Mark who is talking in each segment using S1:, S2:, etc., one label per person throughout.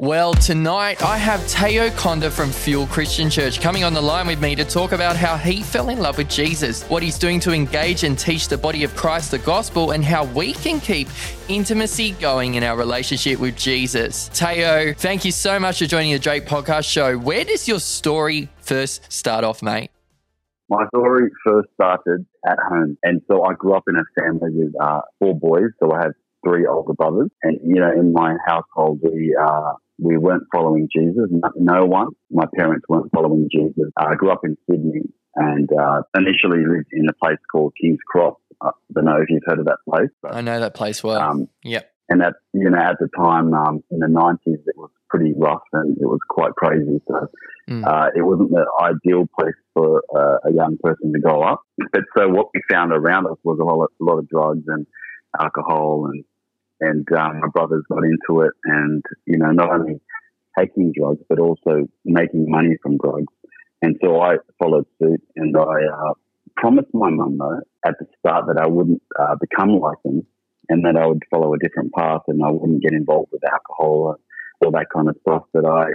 S1: Well, tonight I have Taiyo Konda from Fuel Christian Church coming on the line with me to talk about how he fell in love with Jesus, what he's doing to engage and teach the body of Christ the gospel, and how we can keep intimacy going in our relationship with Jesus. Taiyo, thank you so much for joining the Drayk Podcast Show. Where does your story first start off, mate?
S2: My story first started at home. And so I grew up in a family with uh, four boys. So I have three older brothers. And, you know, in my household, we, uh, we weren't following Jesus. No, one. My parents weren't following Jesus. I grew up in Sydney and uh, initially lived in a place called King's Cross. I don't know if you've heard of that place.
S1: But, I know that place well. Um, yep.
S2: And that, you know, at the time um, in the 90s, it was pretty rough and it was quite crazy. So mm. uh, it wasn't the ideal place for uh, a young person to grow up. But so what we found around us was a lot of, a lot of drugs and alcohol and and um, my brothers got into it and, you know, not only taking drugs, but also making money from drugs. And so I followed suit and I uh, promised my mum, though, at the start that I wouldn't uh, become like them and that I would follow a different path and I wouldn't get involved with alcohol or all that kind of stuff that I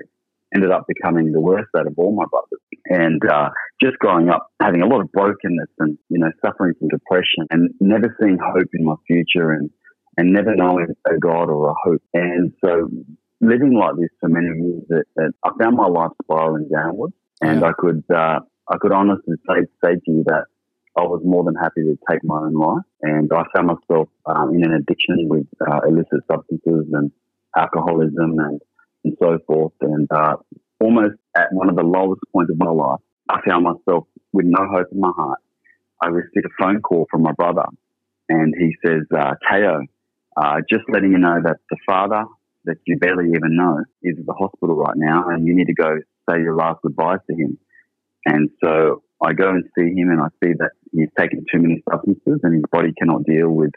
S2: ended up becoming the worst out of all my brothers. And uh, just growing up, having a lot of brokenness and, you know, suffering from depression and never seeing hope in my future and and never knowing a God or a hope. And so living like this for many years, that, that I found my life spiraling downwards. And yeah. I could, uh, I could honestly say, say to you that I was more than happy to take my own life. And I found myself um, in an addiction with uh, illicit substances and alcoholism and, and so forth. And uh, almost at one of the lowest points of my life, I found myself with no hope in my heart. I received a phone call from my brother, and he says, uh, Taiyo, uh, just letting you know that the father that you barely even know is at the hospital right now, and you need to go say your last goodbyes to him. And so I go and see him, and I see that he's taken too many substances, and his body cannot deal with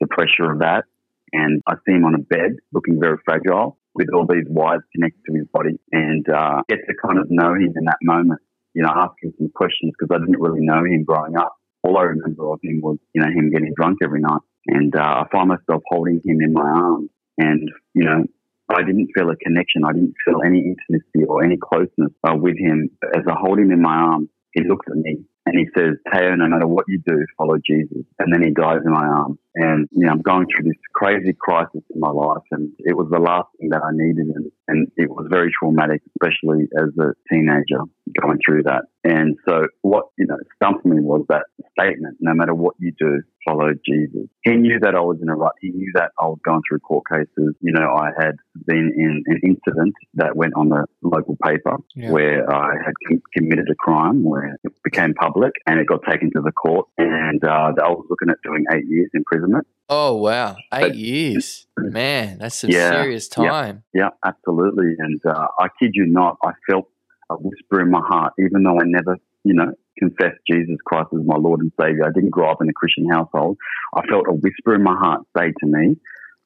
S2: the pressure of that. And I see him on a bed, looking very fragile, with all these wires connected to his body, and uh, get to kind of know him in that moment. You know, asking some questions because I didn't really know him growing up. All I remember of him was, you know, him getting drunk every night. And uh, I find myself holding him in my arms. And, you know, I didn't feel a connection. I didn't feel any intimacy or any closeness uh, with him. But As I hold him in my arms, he looks at me and he says, Taiyo, no matter what you do, follow Jesus. And then he dies in my arms. And, you know, I'm going through this crazy crisis in my life and it was the last thing that I needed. And, and it was very traumatic, especially as a teenager going through that. And so what, you know, stumped me was that statement, no matter what you do, follow Jesus. He knew that I was in a rut. He knew that I was going through court cases. You know, I had been in an incident that went on the local paper yeah. where I had com- committed a crime where it became public and it got taken to the court. And uh, I was looking at doing eight years imprisonment.
S1: Oh, wow. Eight but, years. Man, that's a yeah, serious time.
S2: Yeah, yeah absolutely. And uh, I kid you not, I felt a whisper in my heart, even though I never, you know, confessed Jesus Christ as my Lord and Savior. I didn't grow up in a Christian household. I felt a whisper in my heart say to me,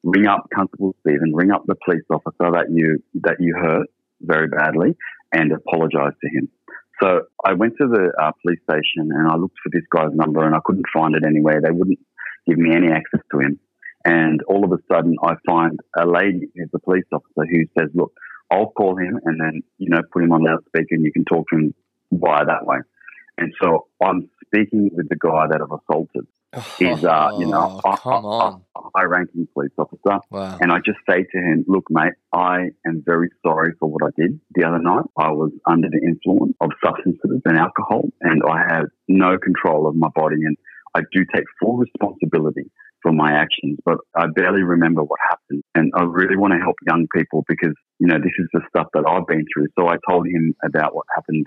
S2: ring up Constable Stephen, ring up the police officer that you, that you hurt very badly and apologize to him. So I went to the uh, police station and I looked for this guy's number and I couldn't find it anywhere. They wouldn't give me any access to him. And all of a sudden I find a lady who's a police officer who says, look, I'll call him and then, you know, put him on loudspeaker and you can talk to him via that way. And so I'm speaking with the guy that I've assaulted. He's, uh, you know,
S1: oh, a, a,
S2: a high-ranking police officer.
S1: Wow.
S2: And I just say to him, look, mate, I am very sorry for what I did the other night. I was under the influence of substances and alcohol, and I have no control of my body. And I do take full responsibility for my actions, but I barely remember what happened. And I really want to help young people because, you know, this is the stuff that I've been through. So I told him about what happened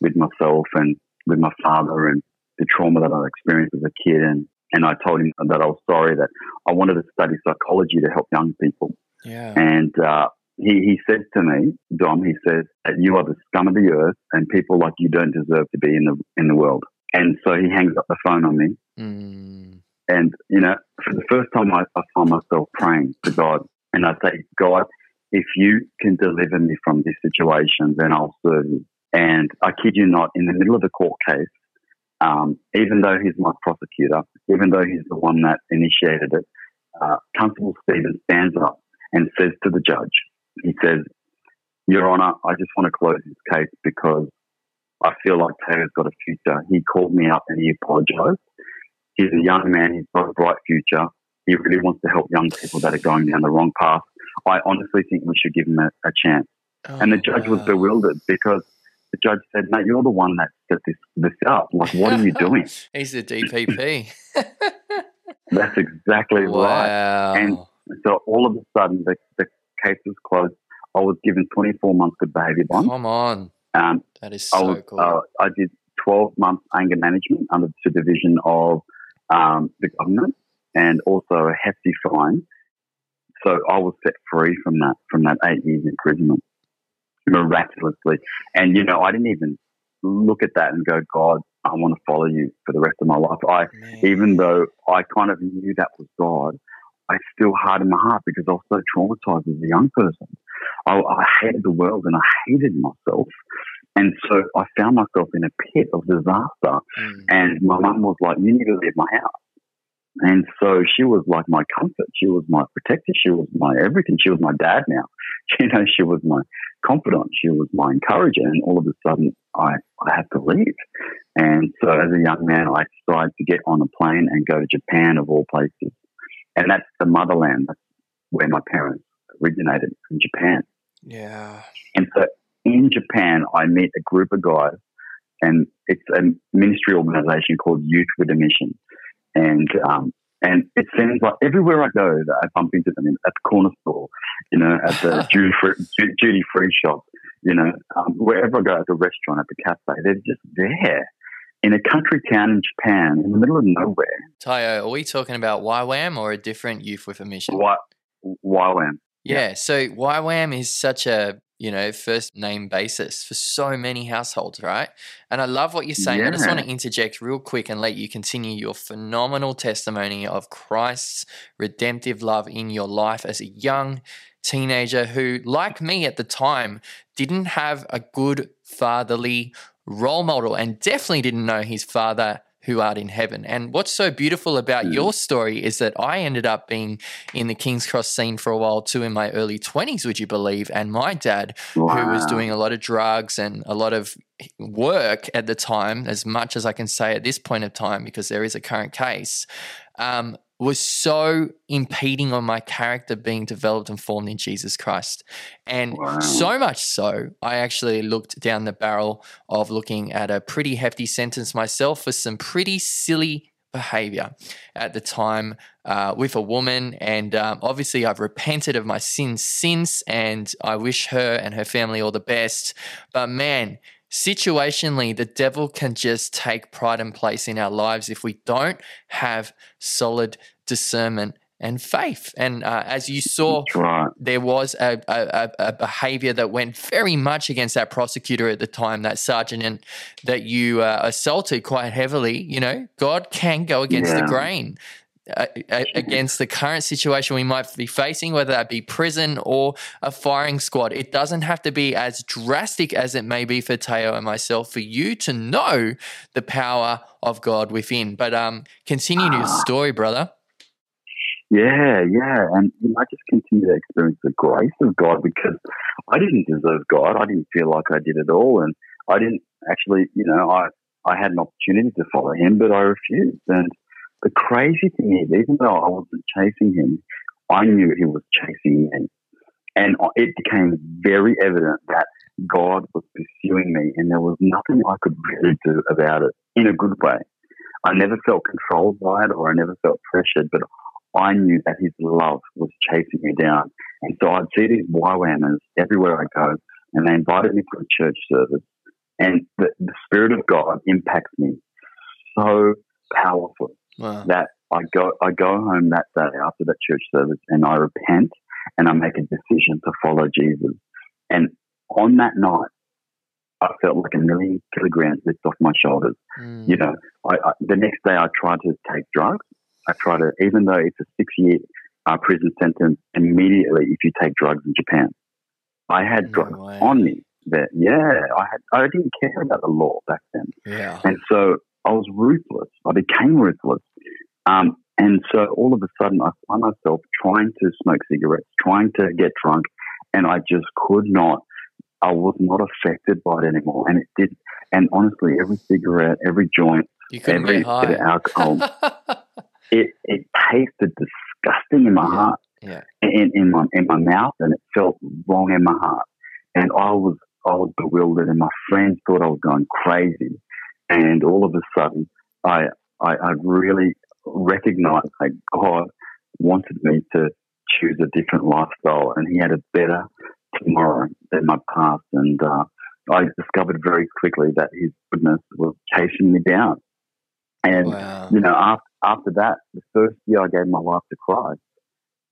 S2: with myself and with my father and the trauma that I experienced as a kid. And, and I told him that I was sorry that I wanted to study psychology to help young people.
S1: Yeah.
S2: And, uh, he, he says to me, Dom, he says that you are the scum of the earth and people like you don't deserve to be in the, in the world. And so he hangs up the phone on me.
S1: Mm.
S2: And, you know, for the first time, I, I find myself praying to God. And I say, God, if you can deliver me from this situation, then I'll serve you. And I kid you not, in the middle of the court case, um, even though he's my prosecutor, even though he's the one that initiated it, uh, Constable Stevens stands up and says to the judge, he says, Your Honour, I just want to close this case because I feel like Taiyo's got a future. He called me up and he apologised. He's a young man, he's got a bright future. He really wants to help young people that are going down the wrong path. I honestly think we should give him a, a chance. Oh, and the judge wow. was bewildered because the judge said, "Mate, you're the one that set this this up. Like, what are you doing?"
S1: He's the DPP.
S2: That's exactly wow. right. And so all of a sudden, the, the case was closed. I was given 24 months of behaviour bond.
S1: Come on. Um, that is so
S2: I
S1: was, cool. Uh,
S2: I did 12 months anger management under the supervision of um, the government and also a hefty fine. So I was set free from that, from that eight years imprisonment miraculously. And, you know, I didn't even look at that and go, God, I want to follow you for the rest of my life. I, Man. even though I kind of knew that was God, I still hardened my heart because I was so traumatized as a young person. I, I hated the world and I hated myself. And so I found myself in a pit of disaster. Mm. And my mum was like, You need to leave my house. And so she was like my comfort. She was my protector. She was my everything. She was my dad now. You know, she was my confidant. She was my encourager. And all of a sudden, I, I had to leave. And so as a young man, I decided to get on a plane and go to Japan, of all places. And that's the motherland. That's where my parents originated from Japan.
S1: Yeah.
S2: And so in Japan, I meet a group of guys, and it's a ministry organization called Youth with a Mission. And um, and it seems like everywhere I go, that I bump into them at the corner store, you know, at the duty free, duty free shop, you know, um, wherever I go, at the restaurant, at the cafe, they're just there in a country town in Japan, in the middle of nowhere.
S1: Taiyo, are we talking about YWAM or a different youth with a mission?
S2: Y- YWAM.
S1: Yeah, yeah, so YWAM is such a you know, first name basis for so many households, right? And I love what you're saying. Yeah. I just want to interject real quick and let you continue your phenomenal testimony of Christ's redemptive love in your life as a young teenager who, like me at the time, didn't have a good fatherly role model and definitely didn't know his father who art in heaven. And what's so beautiful about mm. your story is that I ended up being in the King's Cross scene for a while too in my early 20s, would you believe? And my dad, wow. who was doing a lot of drugs and a lot of work at the time, as much as I can say at this point of time, because there is a current case, um, was so impeding on my character being developed and formed in Jesus Christ. And wow. so much so, I actually looked down the barrel of looking at a pretty hefty sentence myself for some pretty silly behavior at the time uh, with a woman. And um, obviously, I've repented of my sins since, and I wish her and her family all the best. But man, situationally, the devil can just take pride and place in our lives if we don't have solid discernment and faith. And uh, as you saw, right. there was a, a, a, behavior that went very much against that prosecutor at the time, that sergeant, and that you uh, assaulted quite heavily. You know, God can go against yeah. the grain against the current situation we might be facing, whether that be prison or a firing squad. It doesn't have to be as drastic as it may be for Taiyo and myself for you to know the power of God within. But um, continue your ah. story, brother.
S2: Yeah, yeah. And you know, I just continue to experience the grace of God because I didn't deserve God. I didn't feel like I did at all. And I didn't actually, you know, I, I had an opportunity to follow him, but I refused. And the crazy thing is, even though I wasn't chasing him, I knew he was chasing me. And it became very evident that God was pursuing me, and there was nothing I could really do about it in a good way. I never felt controlled by it or I never felt pressured, but I knew that his love was chasing me down. And so I'd see these YWAMers everywhere I go, and they invited me to a church service. And the, the Spirit of God impacts me so powerfully wow. that I go I go home that day after that church service and I repent and I make a decision to follow Jesus. And on that night, I felt like a million kilograms lifted off my shoulders. Mm. You know, I, I, the next day I tried to take drugs. I tried to, even though it's a six year uh, prison sentence immediately if you take drugs in Japan. I had no got way. on me that yeah, I had I didn't care about the law back then.
S1: Yeah.
S2: And so I was ruthless. I became ruthless. Um, and so all of a sudden I find myself trying to smoke cigarettes, trying to get drunk, and I just could not I was not affected by it anymore. And it did and honestly every cigarette, every joint, every bit of alcohol it it tasted disgusting in my
S1: yeah.
S2: heart.
S1: Yeah.
S2: In, in my in my mouth and it felt wrong in my heart. And I was I was bewildered, and my friends thought I was going crazy. And all of a sudden, I I, I really recognized that God wanted me to choose a different lifestyle, and He had a better tomorrow than my past. And uh, I discovered very quickly that His goodness was chasing me down. And wow. you know, after after that, the first year I gave my life to Christ,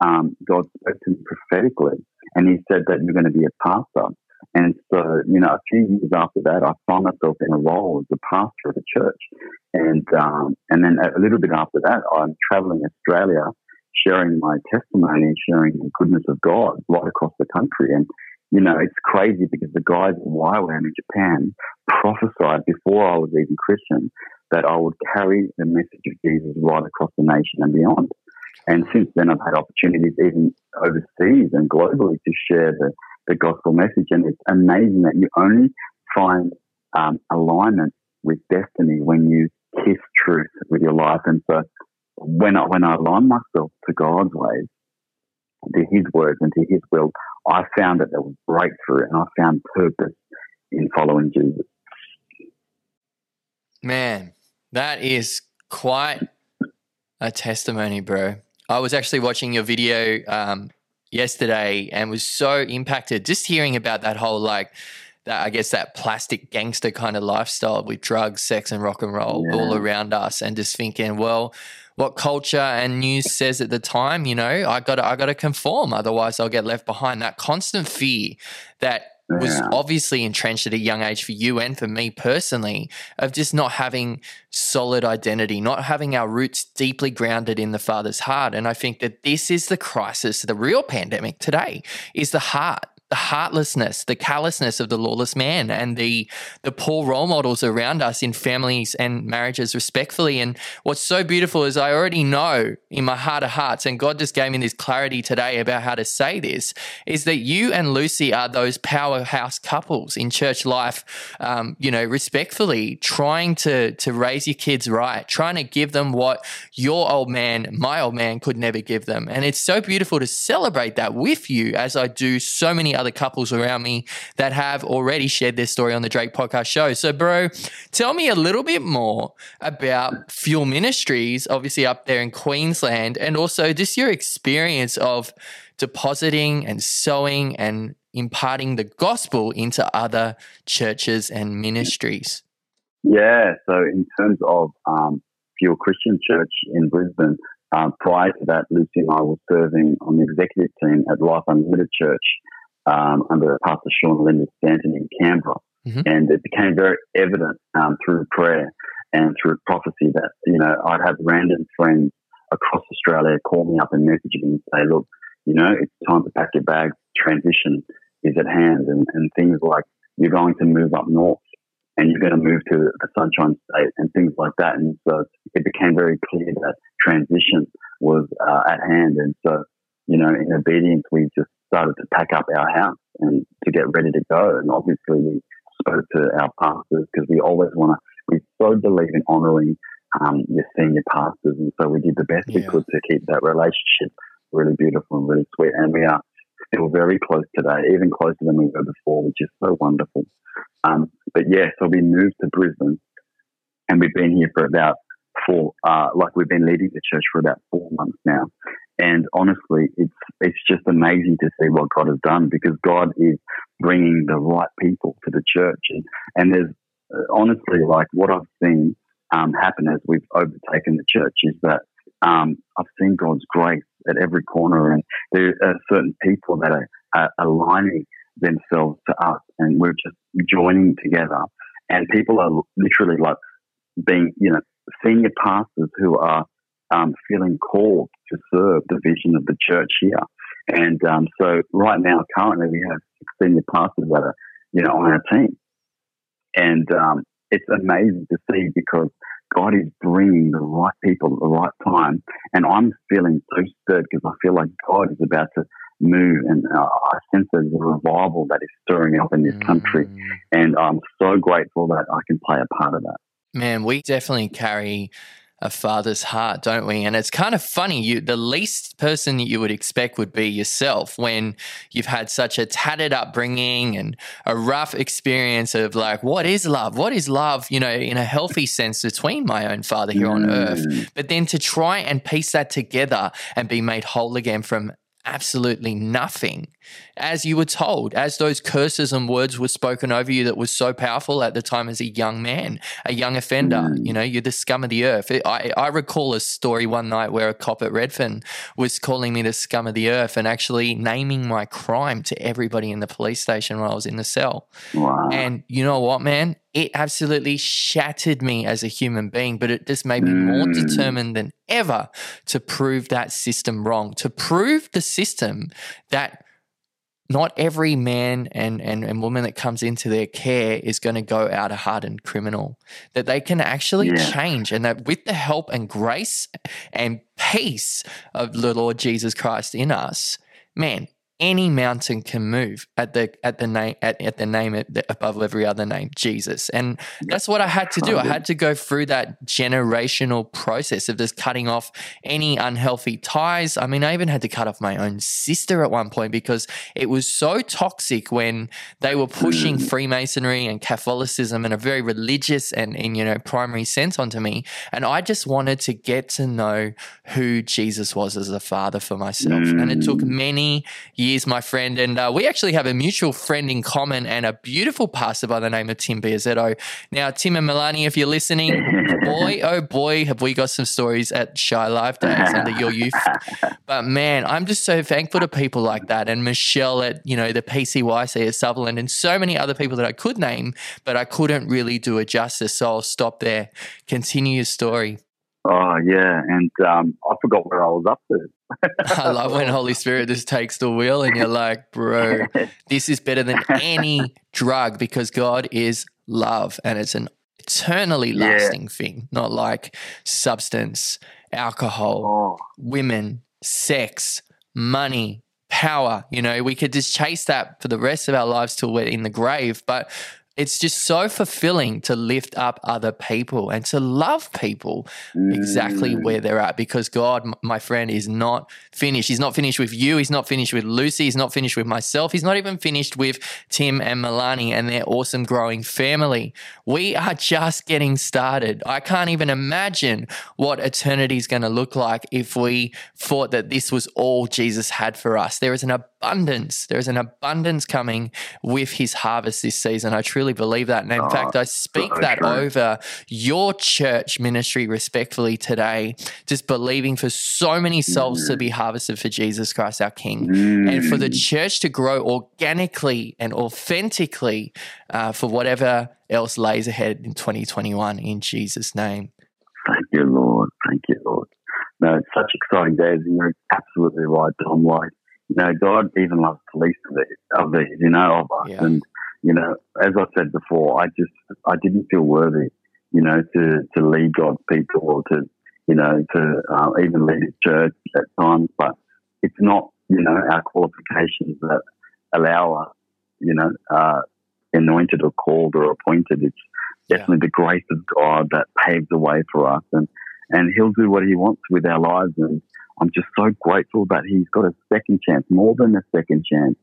S2: um, God spoke to me prophetically, and He said that you're going to be a pastor. And so, you know, a few years after that, I found myself in a role as a pastor of a church. And, um, and then a little bit after that, I'm traveling Australia, sharing my testimony, sharing the goodness of God right across the country. And, you know, it's crazy because the guys at YWAM in Japan prophesied before I was even Christian that I would carry the message of Jesus right across the nation and beyond. And since then, I've had opportunities even overseas and globally to share the the gospel message. And it's amazing that you only find um, alignment with destiny when you kiss truth with your life. And so when I, when I align myself to God's ways, to His words and to His will, I found that there was breakthrough and I found purpose in following Jesus.
S1: Man, that is quite a testimony, bro. I was actually watching your video um, yesterday and was so impacted just hearing about that whole like that I guess that plastic gangster kind of lifestyle with drugs, sex, and rock and roll yeah. all around us, and just thinking, well, what culture and news says at the time, you know, I got I got to conform, otherwise I'll get left behind. That constant fear that was yeah. obviously entrenched at a young age for you and for me personally of just not having solid identity, not having our roots deeply grounded in the Father's heart. And I think that this is the crisis, the real pandemic today is the heart the heartlessness, the callousness of the lawless man, and the the poor role models around us in families and marriages, respectfully. And what's so beautiful is I already know in my heart of hearts, and God just gave me this clarity today about how to say this, is that you and Lucy are those powerhouse couples in church life. Um, you know, respectfully trying to to raise your kids right, trying to give them what your old man, my old man, could never give them. And it's so beautiful to celebrate that with you, as I do so many other couples around me that have already shared their story on the Drayk Podcast Show. So, bro, tell me a little bit more about Fuel Ministries, obviously up there in Queensland, and also just your experience of depositing and sowing and imparting the gospel into other churches and ministries.
S2: Yeah, so in terms of um, Fuel Christian Church in Brisbane, uh, prior to that, Lucy and I were serving on the executive team at Life Unlimited Church um, under Pastor Sean Linda Stanton in Canberra. Mm-hmm. And it became very evident um, through prayer and through prophecy that, you know, I'd have random friends across Australia call me up and message me and say, look, you know, it's time to pack your bags, transition is at hand. And, and things like you're going to move up north and you're going to move to the Sunshine State and things like that. And so it became very clear that transition was uh, at hand. And so, you know, in obedience, we just started to pack up our house and to get ready to go. And obviously, we spoke to our pastors because we always want to, we so believe in honoring um, your senior pastors. And so we did the best yeah. we could to keep that relationship really beautiful and really sweet. And we are still very close today, even closer than we were before, which is so wonderful. Um, but yeah, so we moved to Brisbane and we've been here for about four, uh, like we've been leading the church for about four months now. And honestly, it's it's just amazing to see what God has done because God is bringing the right people to the church, and and there's uh, honestly like what I've seen um, happen as we've overtaken the church is that um, I've seen God's grace at every corner, and there are certain people that are, are aligning themselves to us, and we're just joining together, and people are literally like being you know senior pastors who are um, feeling called to serve the vision of the church here. And um, so right now, currently, we have senior pastors that are, you know, on our team. And um, it's amazing to see because God is bringing the right people at the right time. And I'm feeling so stirred because I feel like God is about to move and uh, I sense there's a revival that is stirring up in this mm. country. And I'm so grateful that I can play a part of that.
S1: Man, we definitely carry a father's heart, don't we? And it's kind of funny. You, the least person that you would expect would be yourself when you've had such a tattered upbringing and a rough experience of like, what is love? What is love? You know, in a healthy sense between my own father here on earth. Mm. But then to try and piece that together and be made whole again from absolutely nothing as you were told, as those curses and words were spoken over you that was so powerful at the time as a young man, a young offender. Mm. You know, you're the scum of the earth. I, I recall a story one night where a cop at Redfern was calling me the scum of the earth and actually naming my crime to everybody in the police station while I was in the cell. Wow. And you know what, man? it absolutely shattered me as a human being, but it just made me mm. more determined than ever to prove that system wrong, to prove the system that not every man and, and, and woman that comes into their care is going to go out a hardened criminal. That they can actually yeah. change, and that with the help and grace and peace of the Lord Jesus Christ in us, man, any mountain can move at the at the name at, at the name above every other name jesus. And that's what i had to do. I had to go through that generational process of just cutting off any unhealthy ties. I mean i even had to cut off my own sister at one point because it was so toxic when they were pushing mm. freemasonry and catholicism in a very religious and in you know primary sense onto me. And i just wanted to get to know who jesus was as a father for myself. And it took mm. many years years, my friend. And uh, we actually have a mutual friend in common and a beautiful pastor by the name of Tim Biazetto. Now, Tim and Melanie, if you're listening, boy, oh boy, have we got some stories at Shy Life Days under your youth. But man, I'm just so thankful to people like that. And Michelle at, you know, the PCYC at Sutherland and so many other people that I could name, but I couldn't really do it justice. So I'll stop there. Continue your story.
S2: Oh yeah, and um, I forgot where I was up to.
S1: I love when Holy Spirit just takes the wheel and you're like, bro, this is better than any drug because God is love and it's an eternally lasting yeah. thing, not like substance, alcohol, oh. women, sex, money, power. You know, we could just chase that for the rest of our lives till we're in the grave. But it's just so fulfilling to lift up other people and to love people mm. exactly where they're at because God, my friend, is not finished. He's not finished with you. He's not finished with Lucy. He's not finished with myself. He's not even finished with Tim and Melanie and their awesome growing family. We are just getting started. I can't even imagine what eternity is going to look like if we thought that this was all Jesus had for us. There is an abundance. There is an abundance coming with his harvest this season. I truly believe that. And in oh, fact, I speak that true. over your church ministry respectfully today, just believing for so many souls mm. to be mm. harvested for Jesus Christ, our King, mm. and for the mm. church to grow organically and authentically uh, for whatever else lays ahead in 2021 in Jesus' name.
S2: Thank you, Lord. Thank you, Lord. No, it's such exciting days, and you're absolutely right, Dom. Like, you know, God even loves the least of these, of these you know, of us. Yeah. And, you know, as I said before, I just, I didn't feel worthy, you know, to, to lead God's people or to, you know, to uh, even lead a church at times. But it's not, you know, our qualifications that allow us, you know, uh, anointed or called or appointed. It's definitely yeah. the grace of God that paves the way for us. And, and He'll do what He wants with our lives. And, I'm just so grateful that he's got a second chance, more than a second chance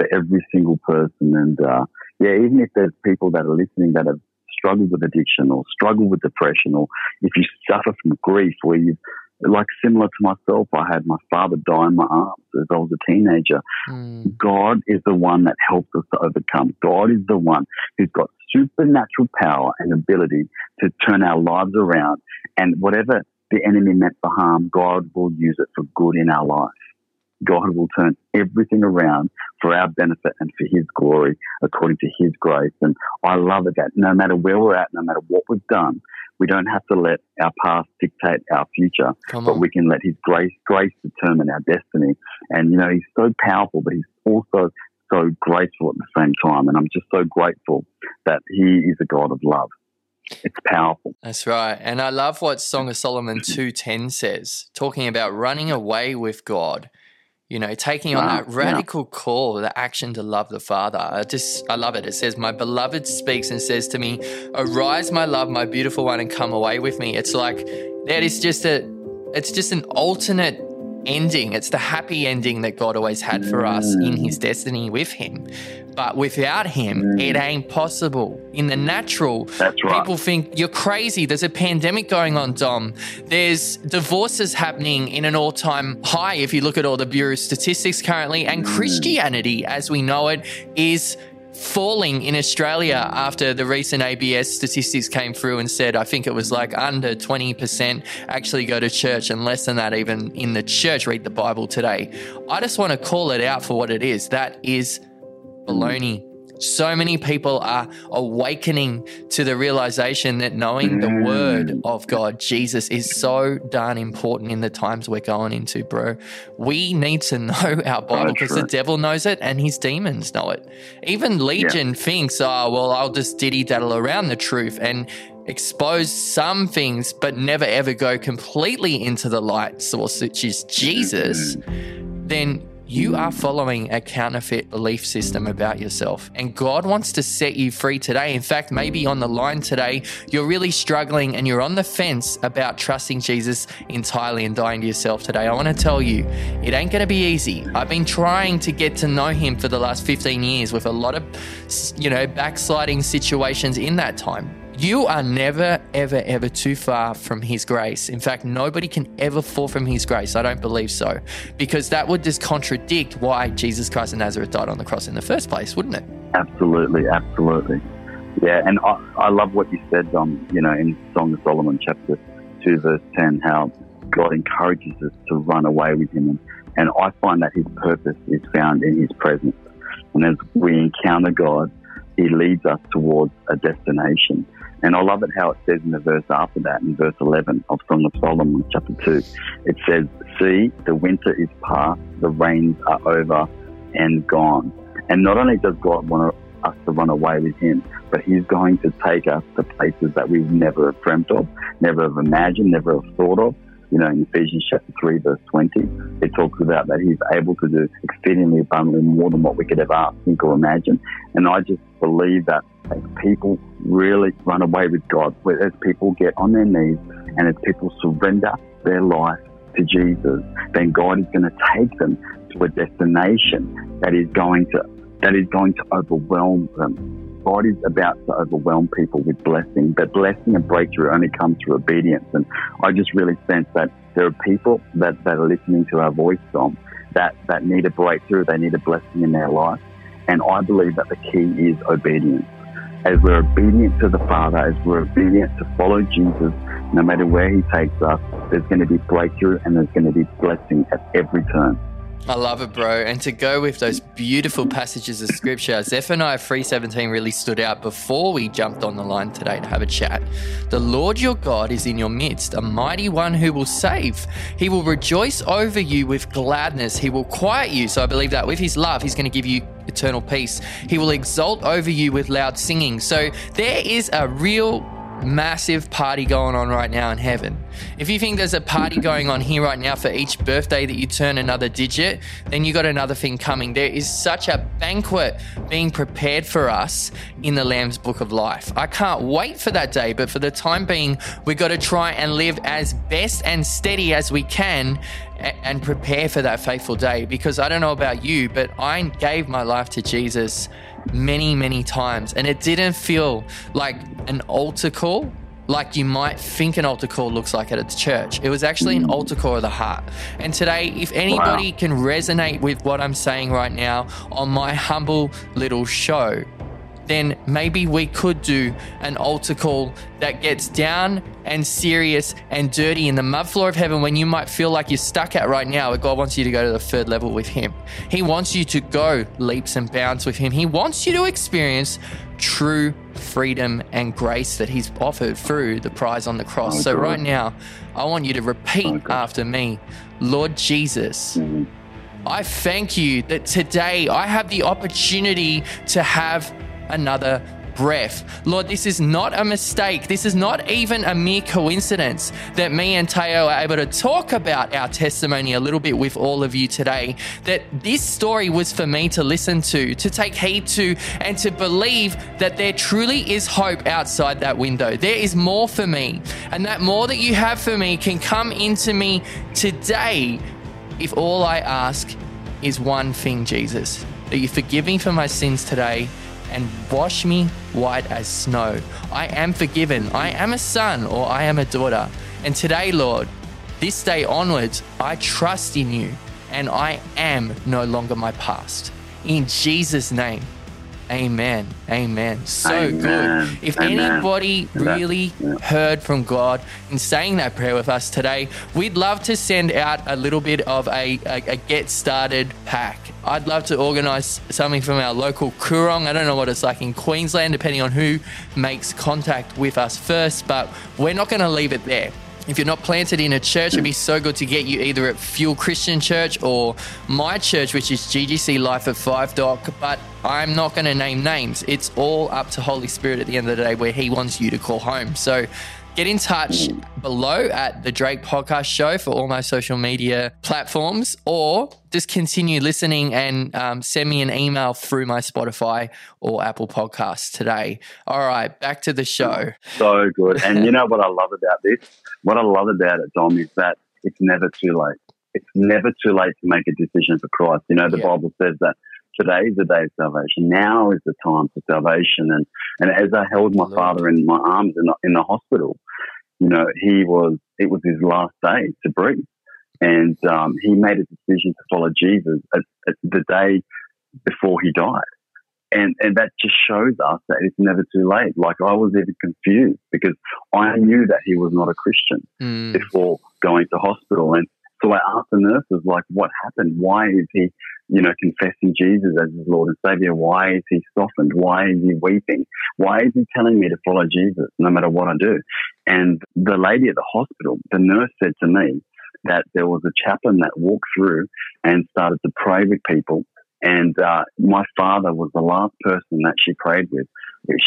S2: for every single person. And uh, yeah, even if there's people that are listening that have struggled with addiction or struggled with depression, or if you suffer from grief where you like similar to myself, I had my father die in my arms as I was a teenager. Mm. God is the one that helps us to overcome. God is the one who's got supernatural power and ability to turn our lives around. And whatever the enemy meant for harm, God will use it for good in our life. God will turn everything around for our benefit and for His glory according to His grace. And I love it that no matter where we're at, no matter what we've done, we don't have to let our past dictate our future, but we can let His grace, grace determine our destiny. And, you know, He's so powerful, but He's also so grateful at the same time. And I'm just so grateful that He is a God of love. It's powerful.
S1: That's right. And I love what Song of Solomon 2.10 says, talking about running away with God. You know, taking on that radical yeah. call, the action to love the Father. I just, I love it. It says, My beloved speaks and says to me, Arise, my love, my beautiful one, and come away with me. It's like, that is just a, it's just an alternate ending. It's the happy ending that God always had for us in his mm. destiny with him. But without him, mm. it ain't possible. In the natural,
S2: That's right.
S1: people think you're crazy. There's a pandemic going on, Dom. There's divorces happening in an all time high if you look at all the Bureau statistics currently. And mm. Christianity, as we know it, is falling in Australia after the recent ABS statistics came through and said, I think it was like under 20% actually go to church and less than that even in the church read the Bible today. I just want to call it out for what it is. That is baloney. So many people are awakening to the realization that knowing the word mm. of God, Jesus, is so darn important in the times we're going into, bro. We need to know our Bible because the devil knows it and his demons know it. Even Legion yeah. thinks, oh, well, I'll just diddy daddle around the truth and expose some things, but never ever go completely into the light source, which is Jesus. Then you are following a counterfeit belief system about yourself. And God wants to set you free today. In fact, maybe on the line today, you're really struggling and you're on the fence about trusting Jesus entirely and dying to yourself today. I want to tell you, it ain't going to be easy. I've been trying to get to know Him for the last 15 years with a lot of, you know, backsliding situations in that time. You are never, ever, ever too far from His grace. In fact, nobody can ever fall from His grace. I don't believe so. Because that would just contradict why Jesus Christ of Nazareth died on the cross in the first place, wouldn't it?
S2: Absolutely, absolutely. Yeah, and I, I love what you said, um, you know, in Song of Solomon, chapter 2, verse 10, how God encourages us to run away with Him. And, and I find that His purpose is found in His presence. And as we encounter God, He leads us towards a destination. And I love it how it says in the verse after that, in verse 11 of Song of Solomon, chapter 2, it says, See, the winter is past, the rains are over and gone. And not only does God want us to run away with Him, but He's going to take us to places that we've never dreamt of, never have imagined, never have thought of. You know, in Ephesians chapter 3, verse 20, it talks about that He's able to do exceedingly abundantly more than what we could ever think, or imagine. And I just believe that people really run away with God, as people get on their knees and as people surrender their life to Jesus, then God is going to take them to a destination that is going to that is going to overwhelm them. God is about to overwhelm people with blessing, but blessing and breakthrough only comes through obedience. And I just really sense that there are people that, that are listening to our voice, Dom, that, that need a breakthrough, they need a blessing in their life. And I believe that the key is obedience as we're obedient to the Father, as we're obedient to follow Jesus, no matter where He takes us, there's going to be breakthrough and there's going to be blessing at every turn.
S1: I love it, bro. And to go with those beautiful passages of scripture, Zephaniah 3.17 really stood out before we jumped on the line today to have a chat. The Lord your God is in your midst, a mighty one who will save. He will rejoice over you with gladness. He will quiet you. So I believe that with his love, he's going to give you eternal peace. He will exult over you with loud singing. So there is a real massive party going on right now in heaven. If you think there's a party going on here right now for each birthday that you turn another digit, then you got another thing coming. There is such a banquet being prepared for us in the Lamb's Book of Life. I can't wait for that day, but for the time being, we got to try and live as best and steady as we can and prepare for that faithful day because I don't know about you, but I gave my life to Jesus many, many times. And it didn't feel like an altar call, like you might think an altar call looks like at a church. It was actually an altar call of the heart. And today, if anybody wow. can resonate with what I'm saying right now on my humble little show, then maybe we could do an altar call that gets down and serious and dirty in the mud floor of heaven when you might feel like you're stuck at right now. But God wants you to go to the third level with Him. He wants you to go leaps and bounds with Him. He wants you to experience true freedom and grace that He's offered through the prize on the cross. Oh, so, right now, I want you to repeat oh, after me Lord Jesus, mm-hmm. I thank you that today I have the opportunity to have another breath. Lord, this is not a mistake. This is not even a mere coincidence that me and Taiyo are able to talk about our testimony a little bit with all of you today. That this story was for me to listen to, to take heed to, and to believe that there truly is hope outside that window. There is more for me. And that more that you have for me can come into me today if all I ask is one thing, Jesus that you forgive me for my sins today and wash me white as snow. I am forgiven. I am a son or I am a daughter. And today, Lord, this day onwards, I trust in you and I am no longer my past. In Jesus' name. Amen. Amen. So Amen. good. If Amen. anybody really yeah. heard from God in saying that prayer with us today, we'd love to send out a little bit of a, a, a get started pack. I'd love to organise something from our local Koorong. I don't know what it's like in Queensland, depending on who makes contact with us first, but we're not going to leave it there. If you're not planted in a church, it'd be so good to get you either at Fuel Christian Church or my church, which is GGC Life at Five Dock. But I'm not going to name names. It's all up to Holy Spirit at the end of the day where He wants you to call home. So get in touch below at the Drayk Podcast Show for all my social media platforms, or just continue listening and um, send me an email through my Spotify or Apple Podcasts today. All right, back to the show.
S2: So good. And you know what I love about this? What I love about it, Dom, is that it's never too late. It's never too late to make a decision for Christ. You know, the yeah. Bible says that today is the day of salvation. Now is the time for salvation. And, and as I held my father in my arms in the, in the hospital, you know, he was, it was his last day to breathe. And um, he made a decision to follow Jesus at, at the day before he died. And, and that just shows us that it's never too late. Like I was even confused because I knew that he was not a Christian mm. before going to hospital. And so I asked the nurses, like, what happened? Why is he you know, confessing Jesus as his Lord and Savior? Why is he softened? Why is he weeping? Why is he telling me to follow Jesus no matter what I do? And the lady at the hospital, the nurse said to me that there was a chaplain that walked through and started to pray with people. And uh, my father was the last person that she prayed with.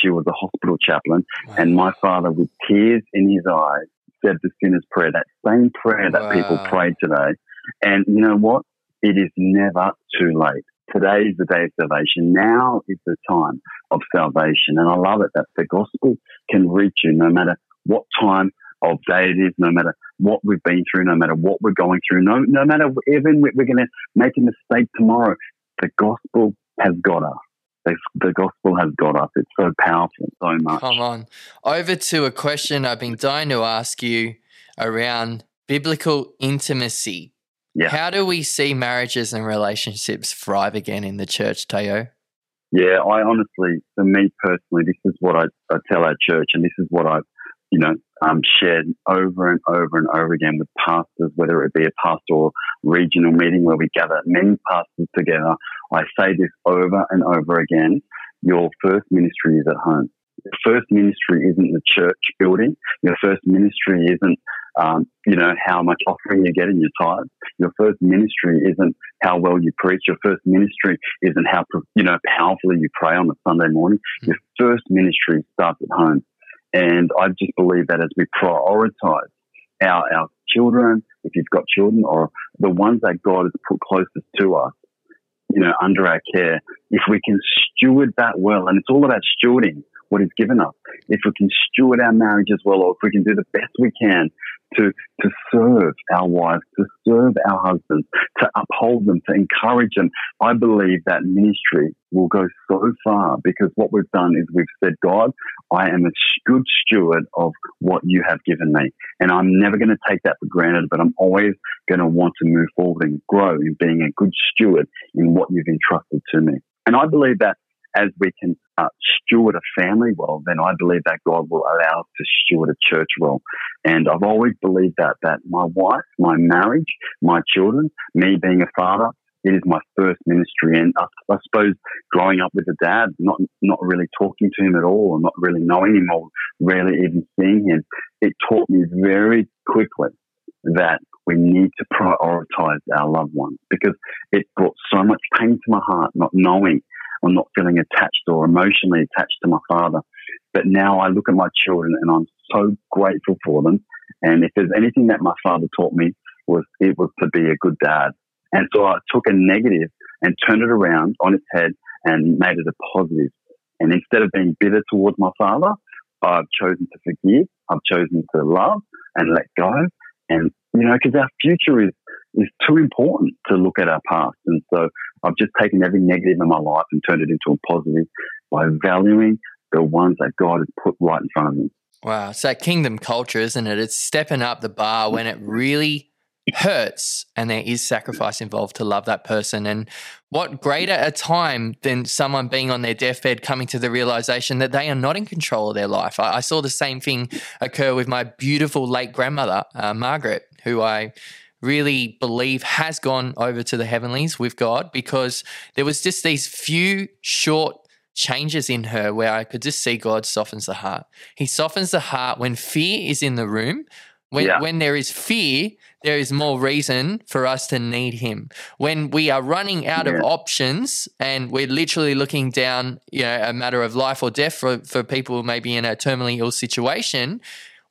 S2: She was a hospital chaplain. Wow. And my father, with tears in his eyes, said the sinner's prayer, that same prayer that wow. people prayed today. And you know what? It is never too late. Today is the day of salvation. Now is the time of salvation. And I love it that the gospel can reach you no matter what time of day it is, no matter what we've been through, no matter what we're going through, no, no matter even we're going to make a mistake tomorrow. The gospel has got us. The, the gospel has got us. It's so powerful, so much.
S1: Come on. Over to a question I've been dying to ask you around biblical intimacy. Yeah. How do we see marriages and relationships thrive again in the church, Taiyo?
S2: Yeah, I honestly, for me personally, this is what I, I tell our church, and this is what I've, you know, um, shared over and over and over again with pastors, whether it be a pastoral regional meeting where we gather many pastors together. I say this over and over again. Your first ministry is at home. Your first ministry isn't the church building. Your first ministry isn't um, you know, how much offering you get in your tithes. Your first ministry isn't how well you preach. Your first ministry isn't how, you know, powerfully you pray on a Sunday morning. Your first ministry starts at home. And I just believe that as we prioritize our, our children, if you've got children or the ones that God has put closest to us, you know, under our care, if we can steward that well, and it's all about stewarding what He's given us. If we can steward our marriage as well, or if we can do the best we can to, to serve our wives, to serve our husbands, to uphold them, to encourage them. I believe that ministry will go so far because what we've done is we've said, God, I am a good steward of what you have given me. And I'm never going to take that for granted, but I'm always going to want to move forward and grow in being a good steward in what you've entrusted to me. And I believe that as we can uh, steward a family well, then I believe that God will allow us to steward a church well. And I've always believed that, that my wife, my marriage, my children, me being a father, it is my first ministry. And I, I suppose growing up with a dad, not, not really talking to him at all, or not really knowing him or rarely even seeing him, it taught me very quickly that we need to prioritize our loved ones because it brought so much pain to my heart not knowing or not feeling attached or emotionally attached to my father. But now I look at my children and I'm so grateful for them. And if there's anything that my father taught me was it was to be a good dad. And so I took a negative and turned it around on its head and made it a positive. And instead of being bitter towards my father, I've chosen to forgive. I've chosen to love and let go. And, you know, because our future is, is too important to look at our past. And so I've just taken every negative in my life and turned it into a positive by valuing the ones that God has put right in front of me.
S1: Wow. That kingdom culture, isn't it? It's stepping up the bar when it really hurts and there is sacrifice involved to love that person. And what greater a time than someone being on their deathbed coming to the realization that they are not in control of their life? I, I saw the same thing occur with my beautiful late grandmother, uh, Margaret, who I really believe has gone over to the heavenlies with God because there was just these few short changes in her where I could just see God softens the heart. He softens the heart when fear is in the room. When, yeah. when there is fear, there is more reason for us to need him. When we are running out yeah. of options and we're literally looking down, you know, a matter of life or death for, for people who may be in a terminally ill situation,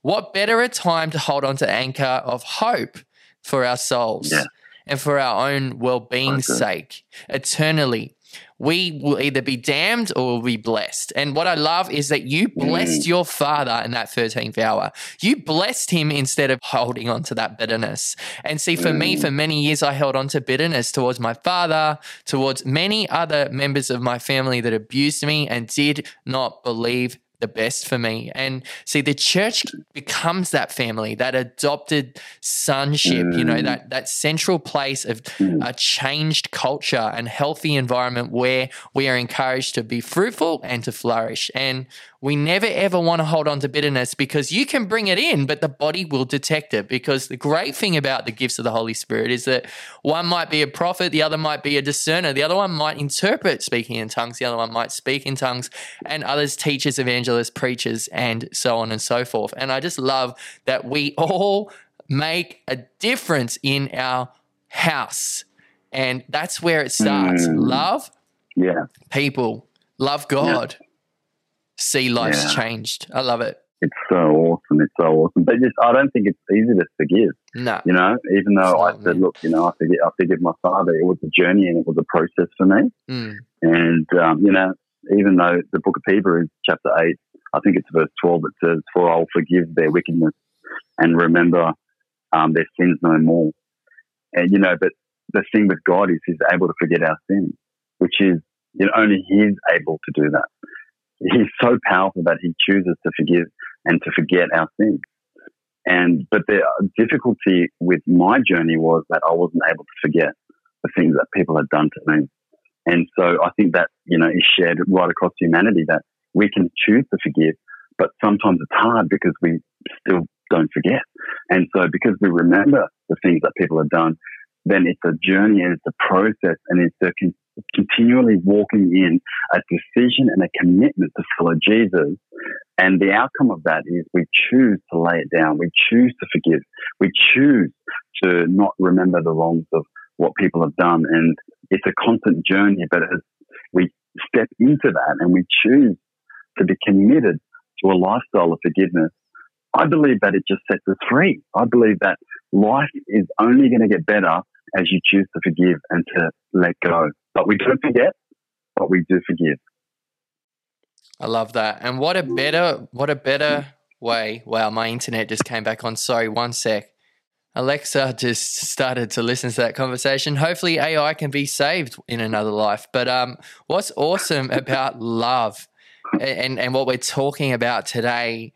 S1: what better a time to hold on to anchor of hope for our souls yeah. and for our own well-being's okay. sake eternally we will either be damned or we'll be blessed. And what I love is that you blessed mm. your father in that 13th hour. You blessed him instead of holding on to that bitterness. And see, for mm. me, for many years, I held on to bitterness towards my father, towards many other members of my family that abused me and did not believe the best for me. And see, the church becomes that family, that adopted sonship, mm. you know, mm. that that central place of mm. a changed culture and healthy environment where we are encouraged to be fruitful and to flourish. And we never ever want to hold on to bitterness because you can bring it in, but the body will detect it. Because the great thing about the gifts of the Holy Spirit is that one might be a prophet, the other might be a discerner, the other one might interpret speaking in tongues, the other one might speak in tongues, and others teachers, evangelists, preachers, and so on and so forth. And I just love that we all make a difference in our house. And that's where it starts. Mm. Love
S2: yeah.
S1: people, love God. Yeah see life's yeah. changed. I love it.
S2: It's so awesome. It's so awesome. But just, I don't think it's easy to forgive.
S1: No.
S2: You know, even though I said, look, you know, I forgive, I forgive my father, it was a journey and it was a process for me. Mm. And, um, you know, even though the book of Hebrews, chapter 8, I think it's verse 12, it says, For I'll forgive their wickedness and remember um, their sins no more. And, you know, but the thing with God is He's able to forget our sins, which is, you know, only He's able to do that he's so powerful that he chooses to forgive and to forget our sins. And but the difficulty with my journey was that I wasn't able to forget the things that people had done to me. And so I think that, you know, is shared right across humanity that we can choose to forgive, but sometimes it's hard because we still don't forget. And so because we remember the things that people have done, then it's a journey and it's a process and it's a con- continually walking in a decision and a commitment to follow Jesus. And the outcome of that is we choose to lay it down. We choose to forgive. We choose to not remember the wrongs of what people have done. And it's a constant journey, but as we step into that and we choose to be committed to a lifestyle of forgiveness, I believe that it just sets us free. I believe that life is only going to get better as you choose to forgive and to let go. But we don't forget, but we do forgive.
S1: I love that. And what a better, what a better mm. way. Wow, my internet just came back on. Sorry, one sec. Alexa just started to listen to that conversation. Hopefully, AI can be saved in another life. But um, what's awesome about love and, and what we're talking about today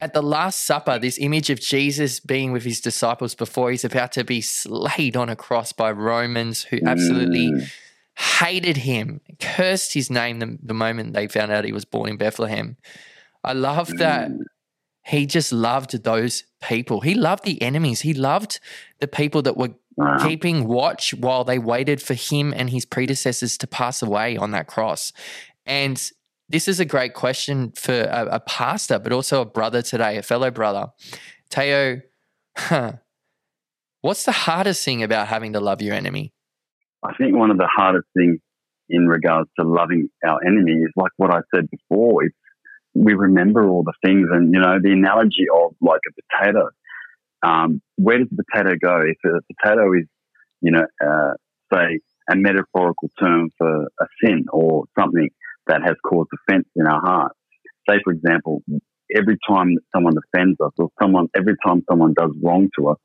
S1: at the Last Supper, this image of Jesus being with his disciples before he's about to be slayed on a cross by Romans who absolutely mm. hated him, cursed his name the, the, moment they found out he was born in Bethlehem. I love mm. that he just loved those people. He loved the enemies. He loved the people that were wow. keeping watch while they waited for him and his predecessors to pass away on that cross. And this is a great question for a, a pastor, but also a brother today, a fellow brother. Taiyo, huh, What's the hardest thing about having to love your enemy?
S2: I think one of the hardest things in regards to loving our enemy is like what I said before. It's we remember all the things, and you know the analogy of like a potato. Um, where does the potato go? If a potato is, you know, uh, say a metaphorical term for a sin or something that has caused offense in our heart. Say, for example, every time someone offends us or someone, every time someone does wrong to us,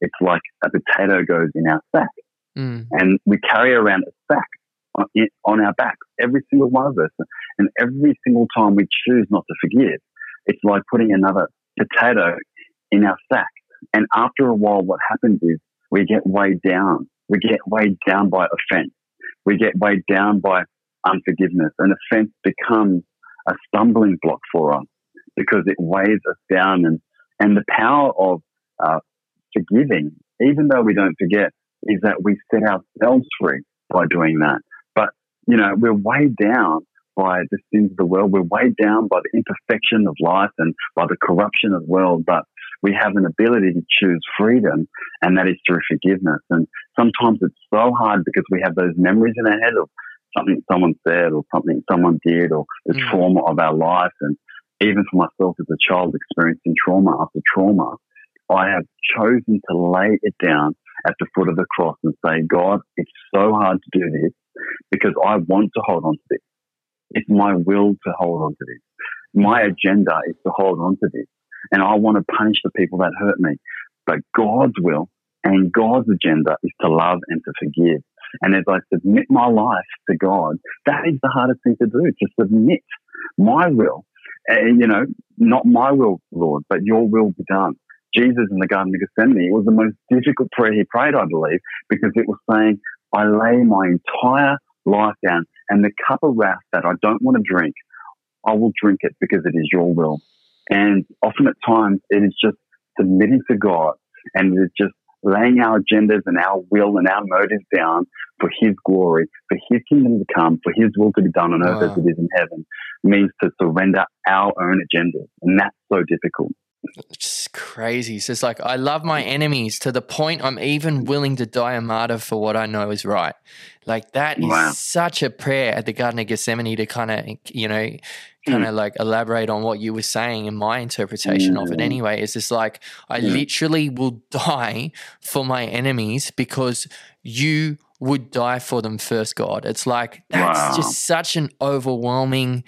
S2: it's like a potato goes in our sack. Mm. And we carry around a sack on, our backs, every single one of us. And every single time we choose not to forgive, it's like putting another potato in our sack. And after a while, what happens is we get weighed down. We get weighed down by offense. We get weighed down by unforgiveness. And offense becomes a stumbling block for us because it weighs us down. And, and the power of uh, forgiving, even though we don't forget, is that we set ourselves free by doing that. You know, we're weighed down by the sins of the world. We're weighed down by the imperfection of life and by the corruption of the world. But we have an ability to choose freedom, and that is through forgiveness. And sometimes it's so hard because we have those memories in our head of something someone said or something someone did or the mm. trauma of our life. And even for myself as a child experiencing trauma after trauma, I have chosen to lay it down at the foot of the cross and say, God, it's so hard to do this because I want to hold on to this. It's my will to hold on to this. My agenda is to hold on to this. And I want to punish the people that hurt me. But God's will and God's agenda is to love and to forgive. And as I submit my life to God, that is the hardest thing to do, to submit my will. And, you know, not my will, Lord, but your will be done. Jesus in the Garden of Gethsemane, it was the most difficult prayer he prayed, I believe, because it was saying, I lay my entire life down and the cup of wrath that I don't want to drink, I will drink it because it is your will. And often at times it is just submitting to God and it is just laying our agendas and our will and our motives down for His glory, for His kingdom to come, for His will to be done on earth wow. as it is in heaven, means to surrender our own agendas. And that's so difficult.
S1: It's crazy. So it's like I love my enemies to the point I'm even willing to die a martyr for what I know is right. Like that is wow. such a prayer at the Garden of Gethsemane to kind of, you know, kind of mm. like elaborate on what you were saying in my interpretation mm. of it mm. anyway. Is this like I yeah. literally will die for my enemies because you would die for them first, God. It's like that's wow. just such an overwhelming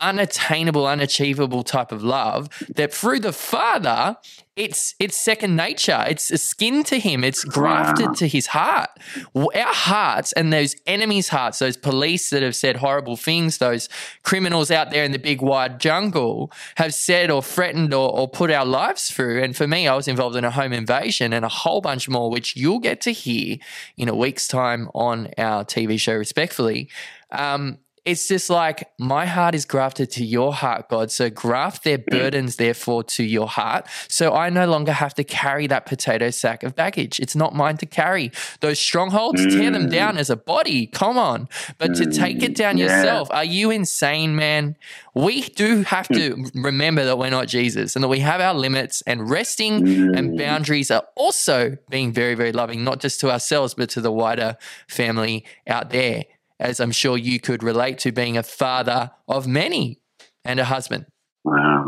S1: unattainable, unachievable type of love that through the Father, it's it's second nature. It's a skin to him. It's grafted wow. to his heart. Our hearts and those enemies' hearts, those police that have said horrible things, those criminals out there in the big wide jungle have said or threatened or, or put our lives through. And for me, I was involved in a home invasion and a whole bunch more, which you'll get to hear in a week's time on our TV show, respectfully. Um, it's just like my heart is grafted to your heart, God. So graft their mm. burdens, therefore, to your heart. So I no longer have to carry that potato sack of baggage. It's not mine to carry. Those strongholds, tear them mm. down as a body. Come on. But to take it mm. down yourself, are you insane, man? We do have to hmm. remember that we're not Jesus and that we have our limits, and resting and boundaries are also being very, very loving, not just to ourselves, but to the wider family out there as I'm sure you could relate to being a father of many and a husband.
S2: Wow.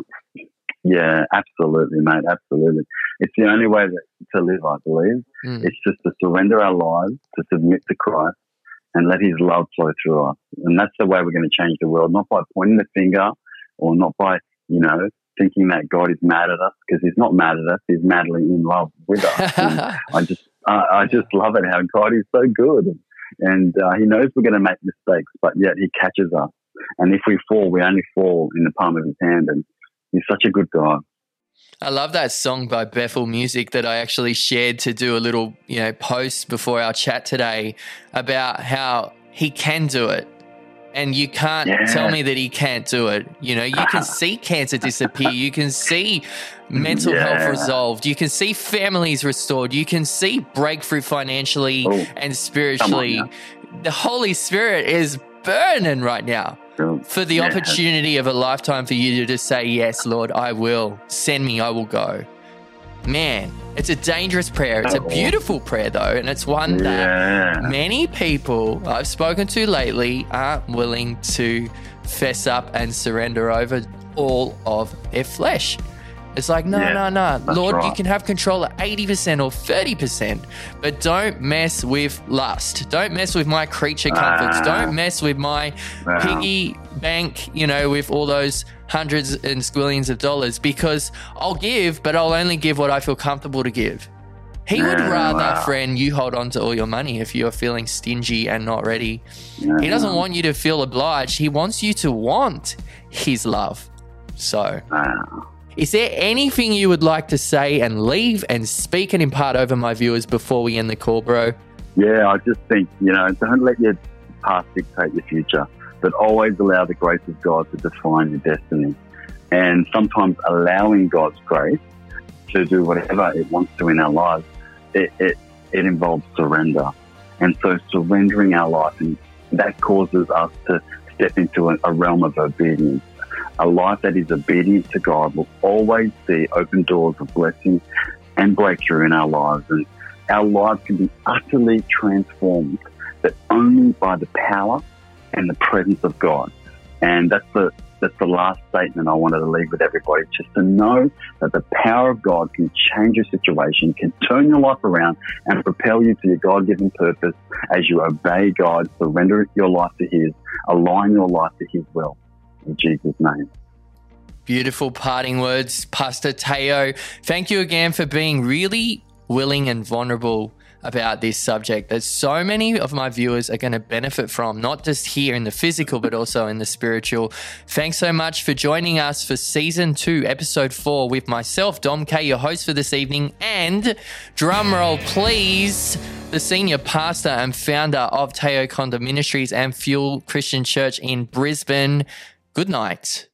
S2: Yeah, absolutely, mate. Absolutely. It's the only way to live, I believe. Mm. It's just to surrender our lives, to submit to Christ, and let His love flow through us. And that's the way we're going to change the world, not by pointing the finger or not by, you know, thinking that God is mad at us because He's not mad at us. He's madly in love with us. I just, uh, I just love it how God is so good and uh, he knows we're going to make mistakes, but yet he catches us. And if we fall, we only fall in the palm of his hand. And he's such a good guy.
S1: I love that song by Bethel Music that I actually shared to do a little, you know, post before our chat today about how he can do it. And you can't yeah. tell me that he can't do it. You know, you can see cancer disappear. You can see mental yeah. health resolved. You can see families restored. You can see breakthrough financially oh, and spiritually. The Holy Spirit is burning right now for the yeah. opportunity of a lifetime for you to just say, Yes, Lord, I will. Send me, I will go. Man, it's a dangerous prayer. It's a beautiful prayer, though, and it's one that
S2: Yeah.
S1: many people I've spoken to lately aren't willing to fess up and surrender over all of their flesh. It's like, no,
S2: Yeah,
S1: no, no. Lord, you can have control at 80% or 30%, but don't mess with lust. Don't mess with my creature comforts.
S2: Ah.
S1: Don't mess with my
S2: Wow.
S1: piggy bank, you know, with all those hundreds and squillions of dollars because I'll give, but I'll only give what I feel comfortable to give. He would rather,
S2: wow.
S1: friend, you hold on to all your money if you're feeling stingy and not ready. He doesn't want you to feel obliged. He wants you to want his love. So,
S2: Wow.
S1: is there anything you would like to say and leave and speak and impart over my viewers before we end the call, bro?
S2: Yeah, I just think, you know, don't let your past dictate your future, but always allow the grace of God to define your destiny. And sometimes allowing God's grace to do whatever it wants to in our lives, it, it, it involves surrender. And so surrendering our life, and that causes us to step into a, a realm of obedience. A life that is obedient to God will always see open doors of blessing and breakthrough in our lives. And our lives can be utterly transformed, but only by the power and the presence of God. And that's the that's the last statement I wanted to leave with everybody, just to know that the power of God can change your situation, can turn your life around and propel you to your God-given purpose as you obey God, surrender your life to His, align your life to His will. In Jesus' name.
S1: Beautiful parting words, Pastor Taiyo. Thank you again for being really willing and vulnerable about this subject that so many of my viewers are going to benefit from, not just here in the physical, but also in the spiritual. Thanks so much for joining us for season two, episode four, with myself, Dom K, your host for this evening, and drum roll, please, the senior pastor and founder of Taiyo Konda Ministries and Fuel Christian Church in Brisbane. Good night.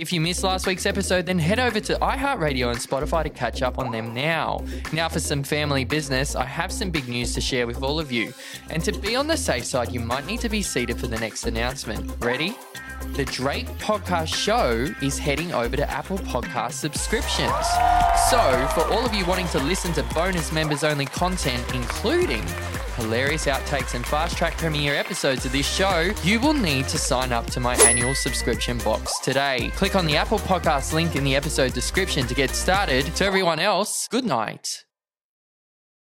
S1: If you missed last week's episode, then head over to iHeartRadio and Spotify to catch up on them now. Now, for some family business, I have some big news to share with all of you. And to be on the safe side, you might need to be seated for the next announcement. Ready? The Drayk Podcast Show is heading over to Apple Podcast subscriptions. So, for all of you wanting to listen to bonus members only content, including hilarious outtakes and fast track premiere episodes of this show, you will need to sign up to my annual subscription box today. Click on the Apple Podcast link in the episode description to get started. To everyone else, good night.